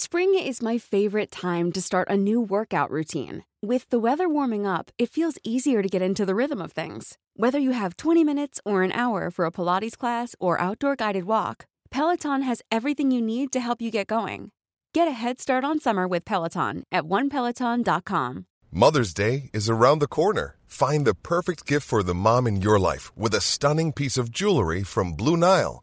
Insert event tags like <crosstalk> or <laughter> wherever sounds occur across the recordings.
Spring is my favorite time to start a new workout routine. With the weather warming up, it feels easier to get into the rhythm of things. Whether you have 20 minutes or an hour for a Pilates class or outdoor guided walk, Peloton has everything you need to help you get going. Get a head start on summer with Peloton at onepeloton.com. Mother's Day is around the corner. Find the perfect gift for the mom in your life with a stunning piece of jewelry from Blue Nile.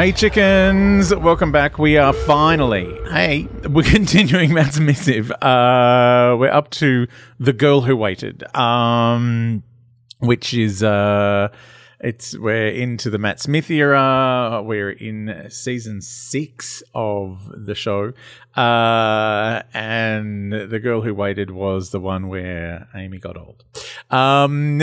Hey chickens, welcome back. We are finally, hey, we're <laughs> continuing Matt's missive. Uh, we're up to The Girl Who Waited, um, which is, uh, it's, we're into the Matt Smith era. We're in season six of the show. Uh, and The Girl Who Waited was the one where Amy got old. Um,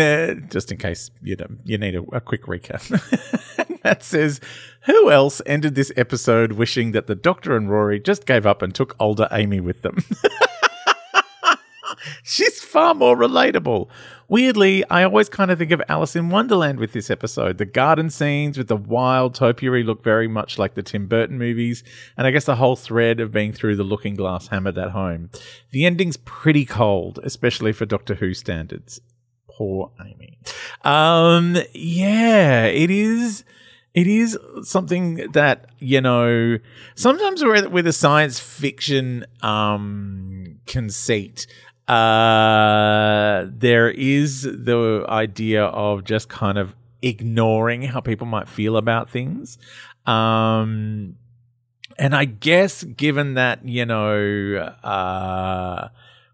just in case you, you need a, a quick recap. <laughs> that says, Who else ended this episode wishing that the Doctor and Rory just gave up and took older Amy with them? <laughs> She's far more relatable. Weirdly, I always kind of think of Alice in Wonderland with this episode. The garden scenes with the wild topiary look very much like the Tim Burton movies, and I guess the whole thread of being through the looking glass hammered that home. The ending's pretty cold, especially for Doctor Who standards. Poor Amy. Um, yeah, it is it is something that you know sometimes with, a science fiction um, conceit uh, there is the idea of just kind of ignoring how people might feel about things. Um, and i guess given that you know uh,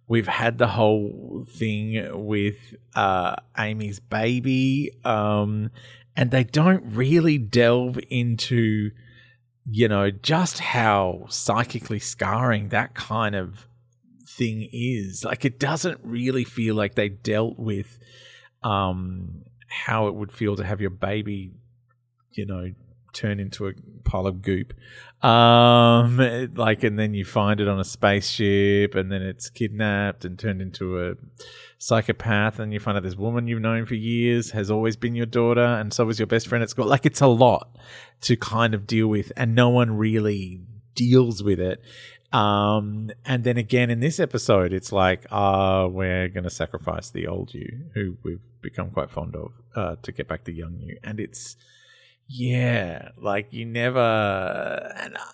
we've had the whole thing with uh, amy's baby um, and they don't really delve into you know just how psychically scarring that kind of thing is. Like it doesn't really feel like they dealt with um how it would feel to have your baby you know turn into a pile of goop. Um like and then you find it on a spaceship and then it's kidnapped and turned into a psychopath and you find out this woman you've known for years has always been your daughter and so was your best friend at school. Like it's a lot to kind of deal with and no one really deals with it. Um, and then again in this episode, it's like, uh, we're going to sacrifice the old you, who we've become quite fond of, uh, to get back the young you. And it's, yeah, like you never,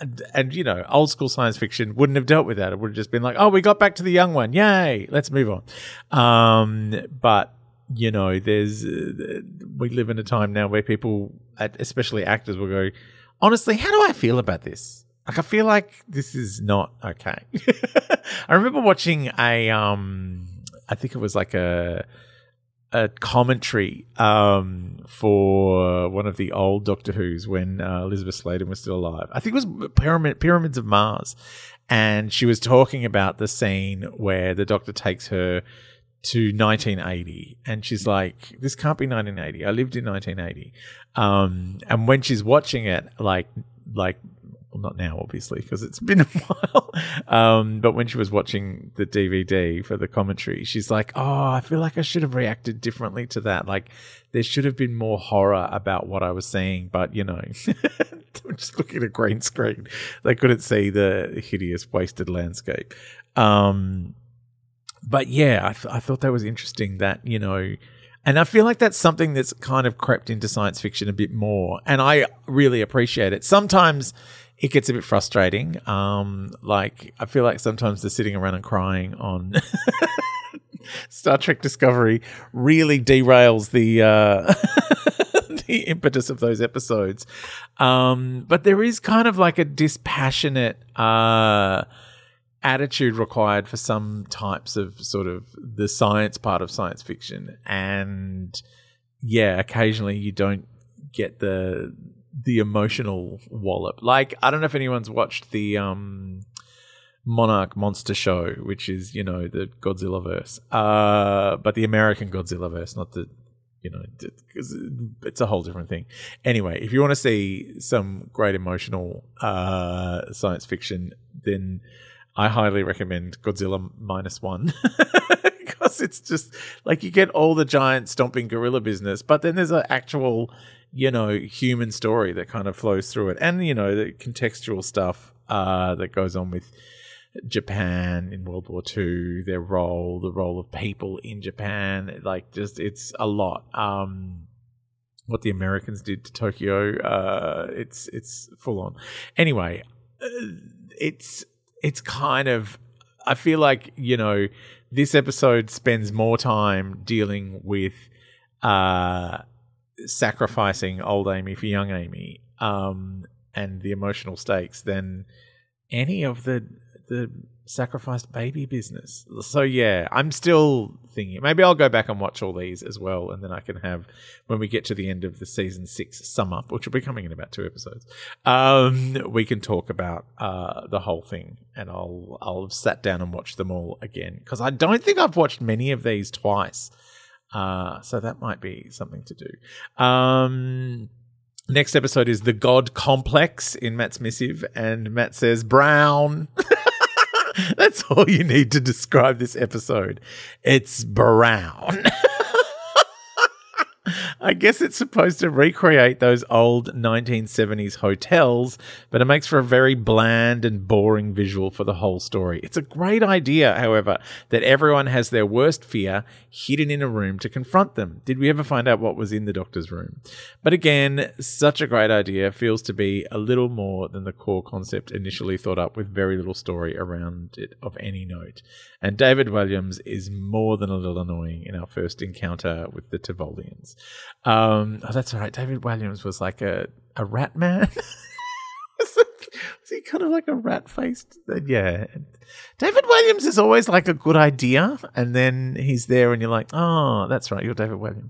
and, and you know, old school science fiction wouldn't have dealt with that. It would have just been like, oh, we got back to the young one. Yay, let's move on. Um, but, you know, there's, uh, we live in a time now where people, especially actors, will go, honestly, how do I feel about this? Like I feel like this is not okay. <laughs> I remember watching a um I think it was like a a commentary um for one of the old Doctor Who's when uh, Elizabeth Sladen was still alive. I think it was Pyramid Pyramids of Mars. And she was talking about the scene where the doctor takes her to 1980 and she's like this can't be 1980 i lived in 1980 um, and when she's watching it like like well, not now, obviously, because it's been <laughs> a while. Um, but when she was watching the DVD for the commentary, she's like, "Oh, I feel like I should have reacted differently to that. Like, there should have been more horror about what I was saying." But you know, <laughs> just looking at a green screen. They couldn't see the hideous, wasted landscape. Um, but yeah, I, th- I thought that was interesting. That you know. And I feel like that's something that's kind of crept into science fiction a bit more. And I really appreciate it. Sometimes it gets a bit frustrating. Um, like I feel like sometimes the sitting around and crying on <laughs> Star Trek Discovery really derails the uh, <laughs> the impetus of those episodes. Um, but there is kind of like a dispassionate uh, attitude required for some types of sort of the science part of science fiction, and yeah, occasionally you don't get the the emotional wallop. Like I don't know if anyone's watched the um, Monarch Monster Show, which is you know the Godzilla verse, uh, but the American Godzilla verse, not the you know because it's a whole different thing. Anyway, if you want to see some great emotional uh, science fiction, then I highly recommend Godzilla minus one. <laughs> because it's just like you get all the giant stomping gorilla business, but then there's an actual you know, human story that kind of flows through it, and you know, the contextual stuff uh, that goes on with Japan in World War II, their role, the role of people in Japan, like just it's a lot. Um, what the Americans did to Tokyo, uh, it's it's full on. Anyway, uh, it's it's kind of I feel like you know this episode spends more time dealing with uh sacrificing old Amy for young Amy um, and the emotional stakes than any of the the sacrificed baby business. So yeah, I'm still thinking maybe I'll go back and watch all these as well, and then I can have when we get to the end of the season six sum up, which will be coming in about two episodes. Um, we can talk about uh, the whole thing, and I'll I'll have sat down and watched them all again because I don't think I've watched many of these twice. Uh, so that might be something to do. Um, next episode is The God Complex in Matt's missive, and Matt says, Brown. <laughs> That's all you need to describe this episode. It's brown. <laughs> I guess it's supposed to recreate those old 1970s hotels, but it makes for a very bland and boring visual for the whole story. It's a great idea, however, that everyone has their worst fear hidden in a room to confront them. Did we ever find out what was in the doctor's room? But again, such a great idea feels to be a little more than the core concept initially thought up with very little story around it of any note. And David Walliams is more than a little annoying in our first encounter with the Tivolians. Um, oh, that's all right. David Walliams was like a, a rat man. <laughs> was he kind of like a rat faced? Yeah. David Walliams is always like a good idea, and then he's there, and you're like, oh, that's right, you're David Walliams.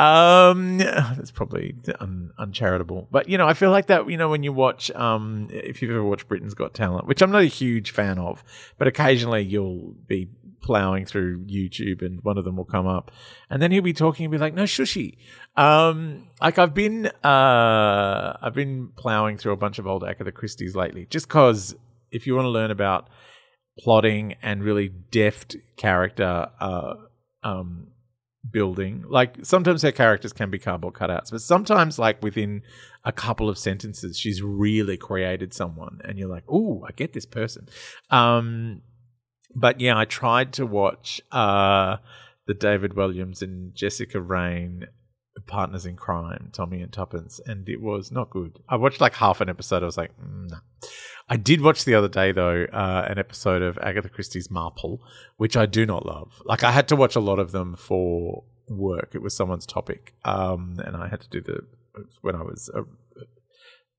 Um, that's probably un- uncharitable, but you know, I feel like that. You know, when you watch, um, if you've ever watched Britain's Got Talent, which I'm not a huge fan of, but occasionally you'll be plowing through YouTube and one of them will come up and then he'll be talking and be like, no shushy. Um, like I've been, uh, I've been plowing through a bunch of old Agatha Christie's lately just cause if you want to learn about plotting and really deft character, uh, um, building. Like sometimes her characters can be cardboard cutouts, but sometimes like within a couple of sentences, she's really created someone, and you're like, "Oh, I get this person." Um, but yeah, I tried to watch uh, the David Walliams and Jessica Raine partners in crime, Tommy and Tuppence, and it was not good. I watched like half an episode. I was like, mm, nah. I did watch the other day though uh, an episode of Agatha Christie's Marple, which I do not love. Like I had to watch a lot of them for work. It was someone's topic, um, and I had to do the when I was. A,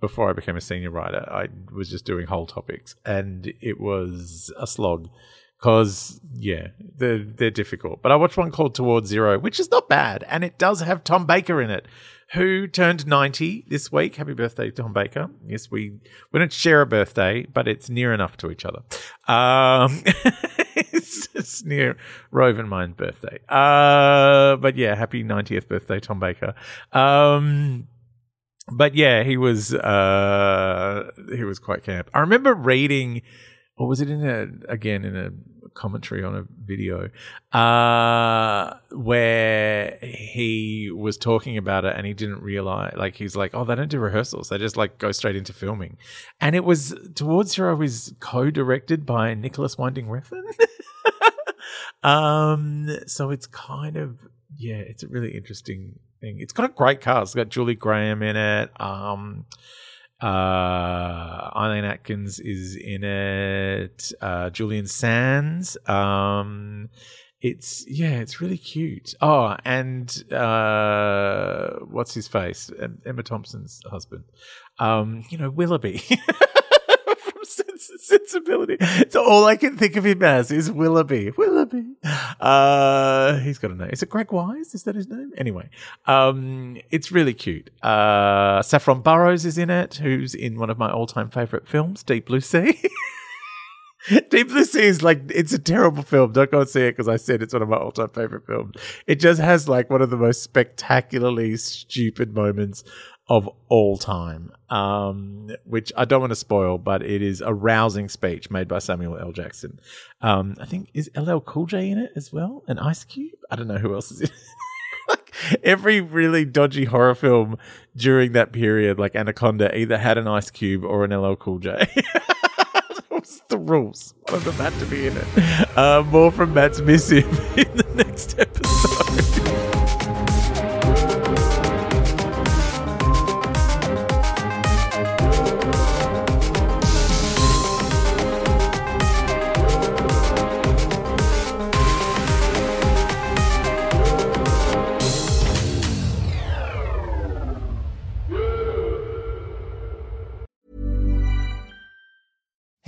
before I became a senior writer, I was just doing whole topics, and it was a slog because yeah, they're they're difficult. But I watched one called Towards Zero, which is not bad, and it does have Tom Baker in it, who turned ninety this week. Happy birthday, Tom Baker! Yes, we we don't share a birthday, but it's near enough to each other. Um, <laughs> it's, it's, near Rove and mine's birthday. Uh, but yeah, happy ninetieth birthday, Tom Baker. Um, but yeah, he was uh, he was quite camp. I remember reading, or was it in a again in a commentary on a video uh, where he was talking about it and he didn't realize like he's like oh they don't do rehearsals. They just like go straight into filming. And it was towards zero was co-directed by Nicolas Winding Refn. <laughs> Um so it's kind of yeah it's a really interesting thing. It's got a great cast. It's got julie graham in it. Um uh, Eileen Atkins is in it. Uh, Julian Sands. Um, it's yeah, it's really cute. Oh, and uh, what's his face? Emma Thompson's husband. Um, you know, Willoughby. <laughs> sensibility. So all I can think of him as is Willoughby. Willoughby. Uh, he's got a name. Is it Greg Wise? Is that his name? Anyway, um, it's really cute. Uh, Saffron Burrows is in it, who's in one of my all-time favorite films, Deep Blue Sea. <laughs> Deep Blue Sea is like it's a terrible film. Don't go and see it because I said it's one of my all-time favorite films. It just has like one of the most spectacularly stupid moments of all time, um, which I don't want to spoil, but it is a rousing speech made by Samuel L. Jackson. Um, I think is LL Cool J in it as well, and Ice Cube. I don't know who else is in it. <laughs> like every really dodgy horror film during that period, like Anaconda, either had an Ice Cube or an LL Cool J. <laughs> What's the rules? One of them had to be in it. Uh, more from Matt's Missive <laughs> in the next episode.